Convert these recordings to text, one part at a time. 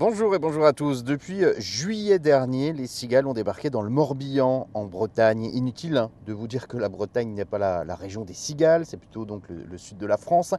Bonjour et bonjour à tous. Depuis euh, juillet dernier, les cigales ont débarqué dans le Morbihan, en Bretagne. Inutile hein, de vous dire que la Bretagne n'est pas la, la, région des cigales, c'est plutôt donc le, le sud de la France.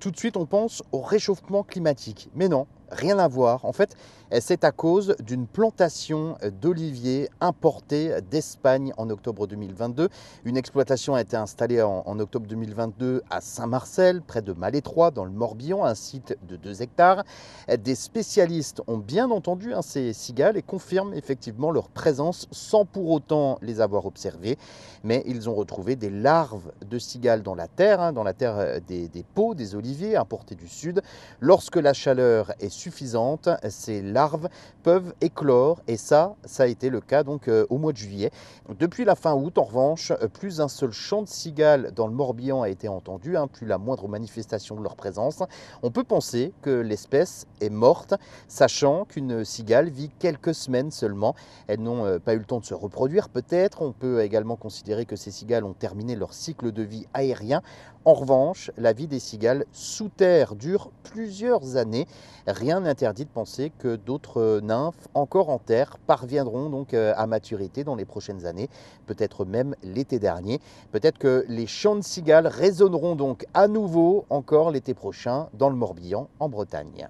Tout de suite, on pense au réchauffement climatique. Mais non, rien à voir. En fait, c'est à cause d'une plantation d'oliviers importés d'Espagne en octobre 2022. Une exploitation a été installée en, octobre 2022 à Saint-Marcel, près de Malétroit, dans le Morbihan, un site de 2 hectares. Des spécialistes ont bien entendu hein, ces cigales et confirment effectivement leur présence sans pour autant les avoir observées. Mais ils ont retrouvé des larves de cigales dans la terre, hein, dans la terre des, des pots, des oliviers importés du sud. Lorsque la chaleur est suffisante, ces larves peuvent éclore et ça, ça a été le cas donc euh, au mois de juillet. Depuis la fin août, en revanche, plus un seul chant de cigales dans le Morbihan a été entendu, hein, plus la moindre manifestation de leur présence. On peut penser que l'espèce est morte, sachant qu'une cigale vit quelques semaines seulement. Elles n'ont euh, pas eu le temps de se reproduire peut-être. On peut également considérer que ces cigales ont terminé leur cycle de vie aérien. En revanche, la vie des cigales sous terre dure plusieurs années. Rien n'interdit de penser que d'autres nymphes encore en terre parviendront donc euh, à maturité dans les prochaines années, peut-être même l'été dernier. Peut-être que les chants de cigales résonneront donc à nouveau encore l'été prochain dans le Morbihan en Bretagne.